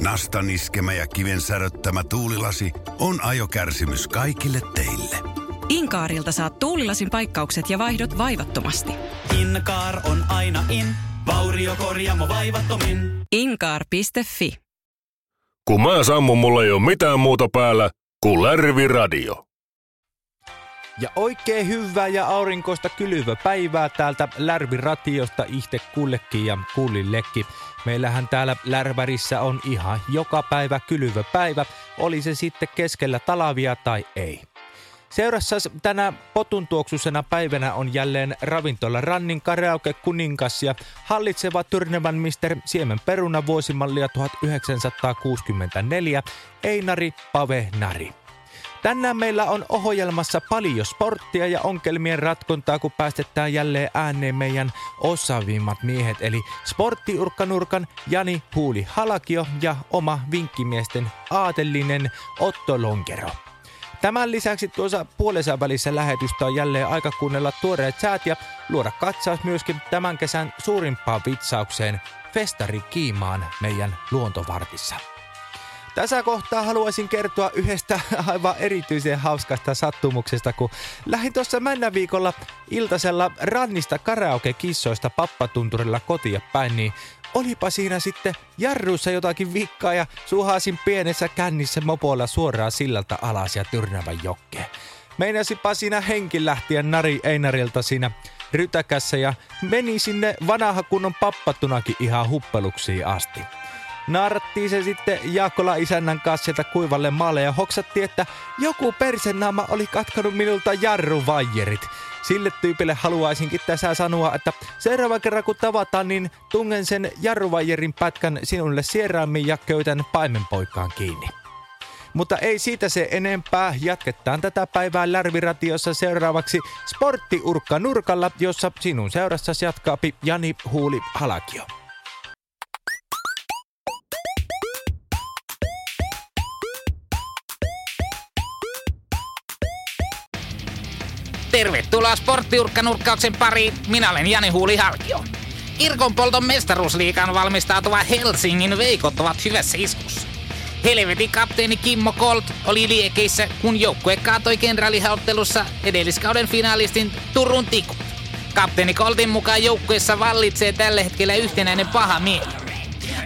Nastan iskemä ja kiven säröttämä tuulilasi on ajokärsimys kaikille teille. Inkaarilta saat tuulilasin paikkaukset ja vaihdot vaivattomasti. Inkaar on aina in, vauriokorjaamo vaivattomin. Inkaar.fi Kun mä sammun, mulla ei ole mitään muuta päällä kuin Lärvi Radio. Ja oikein hyvää ja aurinkoista kylvöpäivää täältä Lärvi-ratiosta ihte kullekin ja kullillekin. Meillähän täällä Lärvärissä on ihan joka päivä kylvöpäivä, oli se sitten keskellä talavia tai ei. Seurassa tänä potuntuoksusena päivänä on jälleen ravintola Rannin karaoke kuningas ja hallitseva Tyrnevän mister Siemen peruna vuosimallia 1964 Einari Pave Nari. Tänään meillä on ohjelmassa paljon sporttia ja onkelmien ratkontaa, kun päästetään jälleen ääneen meidän osaavimmat miehet, eli sporttiurkkanurkan Jani Huuli Halakio ja oma vinkkimiesten aatellinen Otto Lonkero. Tämän lisäksi tuossa puolensa välissä lähetystä on jälleen aika kuunnella tuoreet säät ja luoda katsaus myöskin tämän kesän suurimpaan vitsaukseen Festari Kiimaan meidän luontovartissa. Tässä kohtaa haluaisin kertoa yhdestä aivan erityisen hauskasta sattumuksesta, kun lähdin tuossa männä viikolla iltasella rannista karaoke-kissoista pappatunturilla kotia päin, niin olipa siinä sitten jarruissa jotakin vikkaa ja suhasin pienessä kännissä mopolla suoraan sillalta alas ja tyrnävän jokkeen. Meinasipa siinä henki lähtiä Nari Einarilta siinä rytäkässä ja meni sinne vanha kunnon pappatunakin ihan huppeluksiin asti. Naarattiin se sitten Jaakkola isännän kanssa sieltä kuivalle maalle ja hoksattiin, että joku persenaama oli katkanut minulta jarruvaijerit. Sille tyypille haluaisinkin tässä sanoa, että seuraava kerran kun tavataan, niin tungen sen jarruvaijerin pätkän sinulle sieraammin ja köytän paimenpoikaan kiinni. Mutta ei siitä se enempää. Jatketaan tätä päivää Lärviratiossa seuraavaksi Sporttiurkka nurkalla, jossa sinun seurassasi jatkaa Jani Huuli Halakio. Tervetuloa sporttiurkkanurkkauksen pariin. Minä olen Jani Huuli Halkio. Kirkonpolton mestaruusliikaan valmistautuva Helsingin veikot ovat hyvässä iskussa. Helvetin kapteeni Kimmo Colt oli liekeissä, kun joukkue kaatoi kenraalihauttelussa edelliskauden finalistin Turun Tikut. Kapteeni Coltin mukaan joukkueessa vallitsee tällä hetkellä yhtenäinen paha mieli.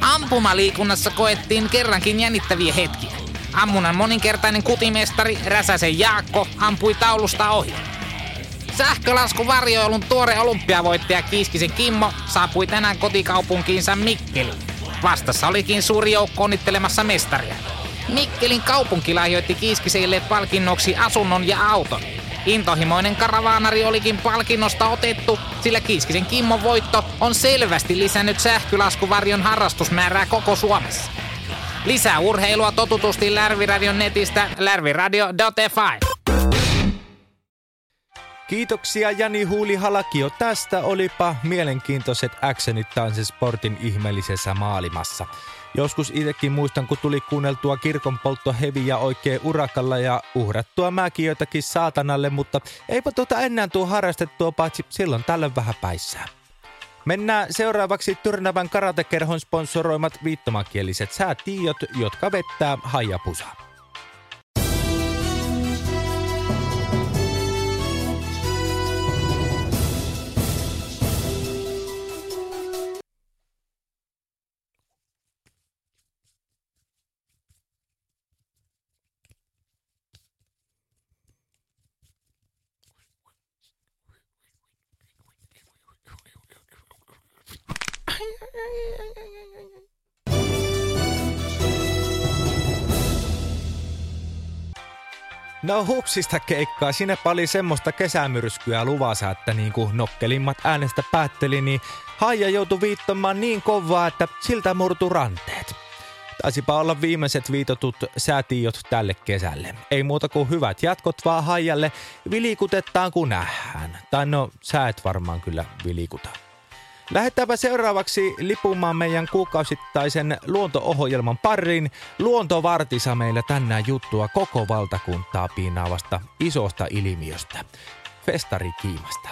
Ampumaliikunnassa koettiin kerrankin jännittäviä hetkiä. Ammunnan moninkertainen kutimestari Räsäsen Jaakko ampui taulusta ohi. Sähkölasku varjoilun tuore olympiavoittaja Kiiskisen Kimmo saapui tänään kotikaupunkiinsa Mikkeliin. Vastassa olikin suuri joukko onnittelemassa mestaria. Mikkelin kaupunki lahjoitti Kiiskiselle palkinnoksi asunnon ja auton. Intohimoinen karavaanari olikin palkinnosta otettu, sillä Kiiskisen Kimmon voitto on selvästi lisännyt sähkölaskuvarjon harrastusmäärää koko Suomessa. Lisää urheilua totutusti Lärviradion netistä lärviradio.fi. Kiitoksia Jani Huuli Halakio. Tästä olipa mielenkiintoiset actionit tanssin sportin ihmeellisessä maailmassa. Joskus itsekin muistan, kun tuli kuunneltua kirkon poltto heviä oikein urakalla ja uhrattua mäkin jotakin saatanalle, mutta eipä tuota enää tuo harrastettua paitsi silloin tällöin vähän päissään. Mennään seuraavaksi Tyrnävän karatekerhon sponsoroimat viittomakieliset säätiöt, jotka vettää Hajapusa. No hupsista keikkaa, sinne oli semmoista kesämyrskyä luvassa, että niin kuin nokkelimmat äänestä päätteli, niin Haija joutui viittamaan niin kovaa, että siltä murtu ranteet. Taisipa olla viimeiset viitotut säätiöt tälle kesälle. Ei muuta kuin hyvät jatkot vaan Haijalle, vilikutetaan kun nähdään. Tai no, sä et varmaan kyllä vilikuta. Lähetäänpä seuraavaksi lipumaan meidän kuukausittaisen luonto-ohjelman pariin. Luontovartisa meillä tänään juttua koko valtakuntaa piinaavasta isosta ilmiöstä. Festari Kiimasta.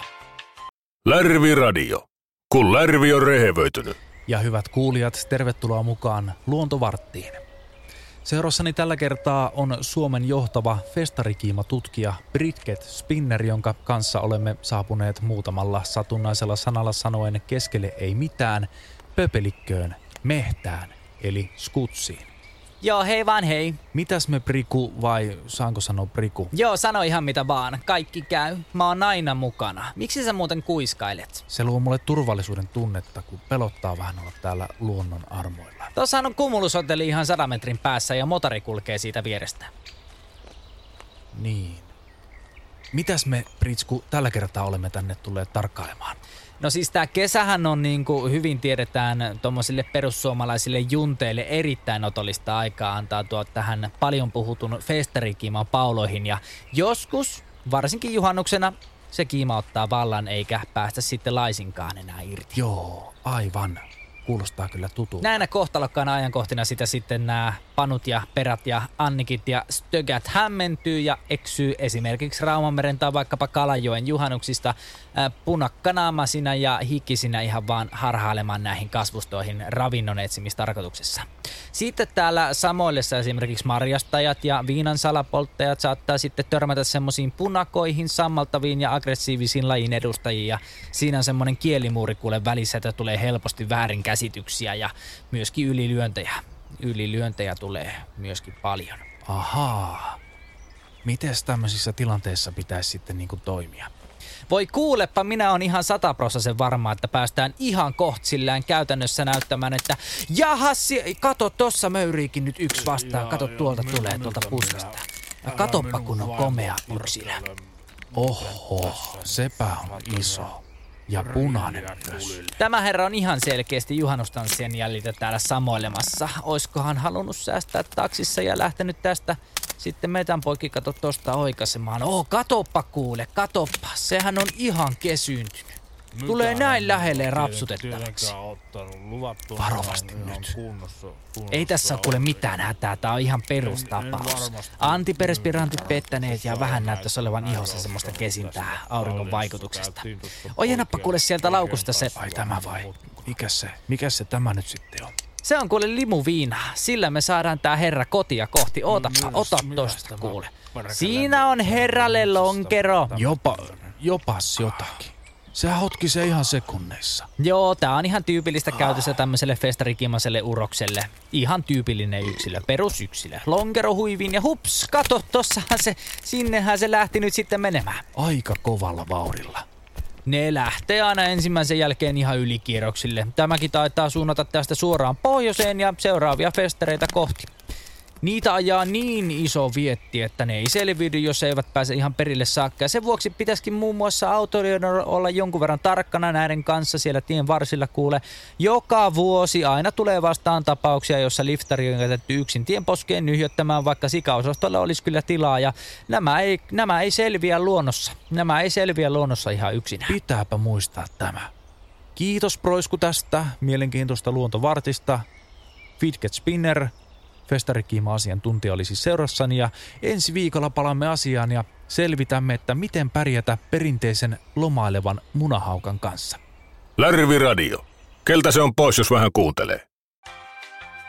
Lärvi Radio. Kun lärvi on rehevöitynyt. Ja hyvät kuulijat, tervetuloa mukaan Luontovarttiin. Seurassani tällä kertaa on Suomen johtava festarikiimatutkija Britket Spinner, jonka kanssa olemme saapuneet muutamalla satunnaisella sanalla sanoen keskelle ei mitään, pöpelikköön, mehtään, eli skutsiin. Joo, hei vaan hei. Mitäs me Priku vai saanko sanoa Priku? Joo, sano ihan mitä vaan. Kaikki käy. Mä oon aina mukana. Miksi sä muuten kuiskailet? Se luo mulle turvallisuuden tunnetta, kun pelottaa vähän olla täällä luonnon armoilla. Tuossahan on kumulushotelli ihan 100 metrin päässä ja motori kulkee siitä vierestä. Niin. Mitäs me, Pritsku, tällä kertaa olemme tänne tulleet tarkkailemaan? No siis tämä kesähän on niin kuin hyvin tiedetään tuommoisille perussuomalaisille junteille erittäin otollista aikaa antaa tuo tähän paljon puhutun festarikiiman pauloihin ja joskus, varsinkin juhannuksena, se kiima ottaa vallan eikä päästä sitten laisinkaan enää irti. Joo, aivan. Kuulostaa kyllä tutulta. Näinä kohtalokkaana ajankohtina sitä sitten nämä panut ja perät ja annikit ja stögät hämmentyy ja eksyy esimerkiksi Raumanmeren tai vaikkapa Kalajoen juhannuksista punakkanaamaisina ja hikkisinä ihan vaan harhailemaan näihin kasvustoihin ravinnon etsimistarkoituksessa. Sitten täällä samoillessa esimerkiksi marjastajat ja viinan salapolttajat saattaa sitten törmätä semmoisiin punakoihin, sammaltaviin ja aggressiivisiin lajin edustajiin ja siinä on semmoinen kielimuuri kuule välissä, että tulee helposti väärinkäsityksiä ja myöskin ylilyöntejä. Ylilyöntejä tulee myöskin paljon. Ahaa. Miten tämmöisissä tilanteissa pitäisi sitten niin kuin toimia? Voi kuulepa, minä on ihan sataprosaisen varma, että päästään ihan kohtsillään käytännössä näyttämään, että jahas, kato, tossa möyriikin nyt yksi vastaan, kato tuolta tulee tuolta puskasta. Ja katoppa kun on komea yksilö. Oho, sepä on iso. Ja punainen myös. Tämä herra on ihan selkeästi juhannustanssien jäljiltä täällä samoilemassa. Oiskohan halunnut säästää taksissa ja lähtenyt tästä sitten metän poikki kato tosta oikaisemaan. Oo, katoppa kuule, katoppa. Sehän on ihan kesyyntynyt. Tulee näin lähelle rapsutettavaksi. Varovasti nyt. Ei tässä ole kuule mitään hätää, tää on ihan perustapaus. Antiperspirantit pettäneet ja vähän näyttäisi olevan ihossa semmoista kesintää auringon vaikutuksesta. Ojenappa kuule sieltä laukusta se... Ai tämä vai? Mikä se, mikä se tämä nyt sitten on? Se on kuule limuviina. Sillä me saadaan tää herra kotia kohti. Ootappa, ota tosta kuule. Siinä on herralle lonkero. Jopa, jopas jotakin. Se hotki se ihan sekunneissa. Joo, tää on ihan tyypillistä käytössä tämmöiselle festarikimaselle urokselle. Ihan tyypillinen yksilö, perusyksilö. Lonkero huiviin ja hups, kato, tossahan se, sinnehän se lähti nyt sitten menemään. Aika kovalla vauhdilla. Ne lähtee aina ensimmäisen jälkeen ihan ylikierroksille. Tämäkin taitaa suunnata tästä suoraan pohjoiseen ja seuraavia festareita kohti. Niitä ajaa niin iso vietti, että ne ei selviydy, jos eivät pääse ihan perille saakka. Ja sen vuoksi pitäisikin muun muassa autoilijoiden olla jonkun verran tarkkana näiden kanssa siellä tien varsilla kuule. Joka vuosi aina tulee vastaan tapauksia, jossa liftari on jätetty yksin tien poskeen nyhjöttämään, vaikka sikaosastolla olisi kyllä tilaa. Ja nämä ei, nämä ei selviä luonnossa. Nämä ei selviä luonnossa ihan yksin. Pitääpä muistaa tämä. Kiitos Proisku tästä mielenkiintoista luontovartista. Fidget Spinner – Festarikiima-asiantuntija oli siis seurassani ja ensi viikolla palaamme asiaan ja selvitämme, että miten pärjätä perinteisen lomailevan munahaukan kanssa. Lärvi Radio. Keltä se on pois, jos vähän kuuntelee?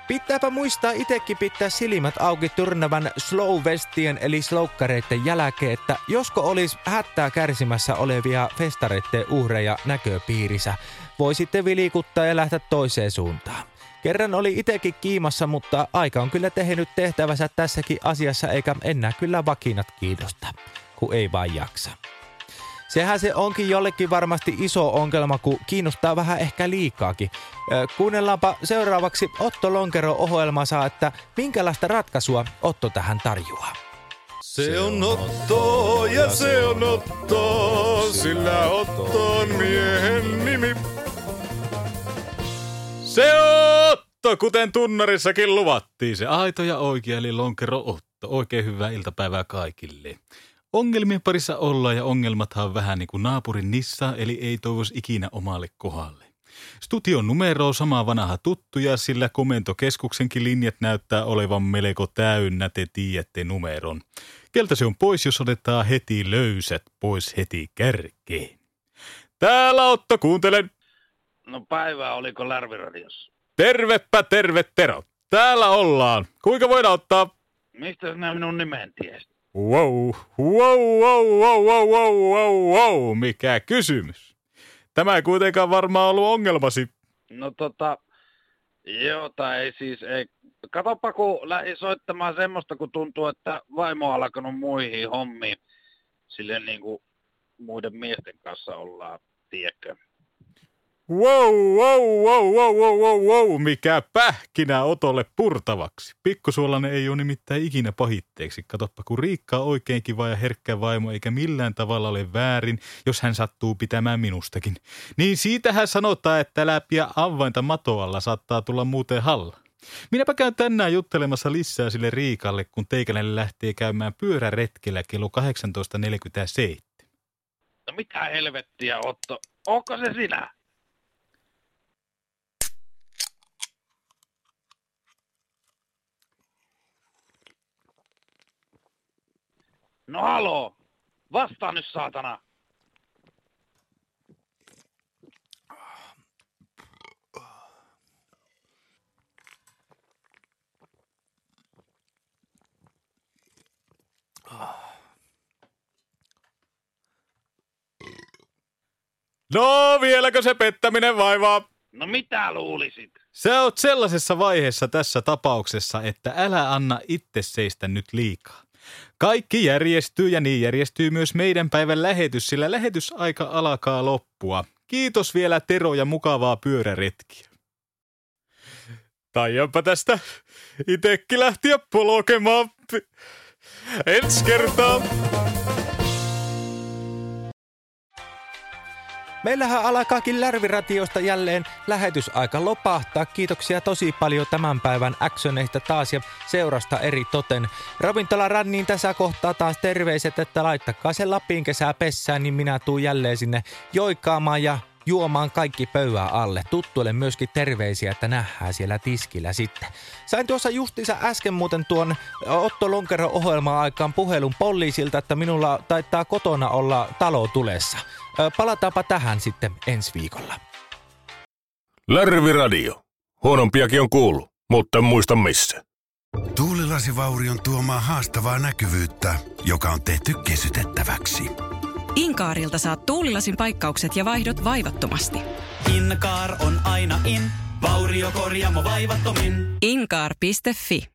Pitääpä muistaa itekin pitää silmät auki tyrnävän slow vestien eli slowkkareiden jälkeen, että josko olisi hättää kärsimässä olevia festareiden uhreja näköpiirissä, voi sitten vilikuttaa ja lähteä toiseen suuntaan. Kerran oli itekin kiimassa, mutta aika on kyllä tehnyt tehtävänsä tässäkin asiassa, eikä enää kyllä vakinat kiinnosta, kun ei vaan jaksa. Sehän se onkin jollekin varmasti iso ongelma, kun kiinnostaa vähän ehkä liikaakin. Kuunnellaanpa seuraavaksi Otto Lonkero ohjelmansa, että minkälaista ratkaisua Otto tähän tarjoaa. Se on Otto ja se on Otto, sillä Otto on miehen nimi. Se Otto, kuten tunnarissakin luvattiin, se aito ja oikea eli lonkero Otto. Oikein hyvää iltapäivää kaikille. Ongelmien parissa ollaan ja ongelmathan on vähän niin kuin naapurin nissa, eli ei toivoisi ikinä omalle kohdalle. Studion numero on sama vanha tuttuja, sillä komentokeskuksenkin linjat näyttää olevan melko täynnä, te tiedätte numeron. Keltä se on pois, jos otetaan heti löysät pois heti kärkeen? Täällä Otto, kuuntelen. No päivää, oliko Lärviradiossa? Tervepä terve Tero. Täällä ollaan. Kuinka voidaan ottaa... Mistä sinä minun nimen tiesit? Wow, wow, wow, wow, wow, wow, wow, wow, mikä kysymys. Tämä ei kuitenkaan varmaan ollut ongelmasi. No tota, joo, tai ei siis, ei. Katoppa, kun lähdin soittamaan semmoista, kun tuntuu, että vaimo on alkanut muihin hommiin. Silleen niin kuin muiden miesten kanssa ollaan, tiedätkö? Wow, wow, wow, wow, wow, wow, wow, mikä pähkinä otolle purtavaksi. Pikkusuolainen ei ole nimittäin ikinä pahitteeksi. Katoppa, kun Riikka on oikein kiva ja herkkä vaimo, eikä millään tavalla ole väärin, jos hän sattuu pitämään minustakin. Niin siitähän sanotaan, että läpiä avainta matoalla saattaa tulla muuten halla. Minäpä käyn tänään juttelemassa lisää sille Riikalle, kun teikäläinen lähtee käymään pyöräretkellä kello 18.47. No mitä helvettiä, Otto? Onko se sinä? No haloo! Vastaa nyt, saatana! No, vieläkö se pettäminen vaivaa? No mitä luulisit? Sä oot sellaisessa vaiheessa tässä tapauksessa, että älä anna itse seistä nyt liikaa. Kaikki järjestyy ja niin järjestyy myös meidän päivän lähetys, sillä lähetysaika alkaa loppua. Kiitos vielä Tero ja mukavaa pyöräretkiä. Taianpa tästä itekin lähtiä polkemaan. Ensi kertaa. Meillähän alkaakin Lärviratiosta jälleen lähetysaika lopahtaa. Kiitoksia tosi paljon tämän päivän actioneista taas ja seurasta eri toten. Ravintola Ranniin tässä kohtaa taas terveiset, että laittakaa se Lapin kesää pessään, niin minä tuun jälleen sinne joikaamaan ja juomaan kaikki pöyää alle. Tuttuille myöskin terveisiä, että nähdään siellä tiskillä sitten. Sain tuossa justiinsa äsken muuten tuon Otto Lonkero ohjelman aikaan puhelun poliisilta, että minulla taitaa kotona olla talo tulessa. Palataanpa tähän sitten ensi viikolla. Lärviradio. Huonompiakin on kuullut, mutta en muista missä. Tuulilasivaurion tuomaa haastavaa näkyvyyttä, joka on tehty kesytettäväksi. Inkaarilta saat tuulilasin paikkaukset ja vaihdot vaivattomasti. Inkaar on aina in, vauriokorjaamo vaivattomin. Inkaar.fi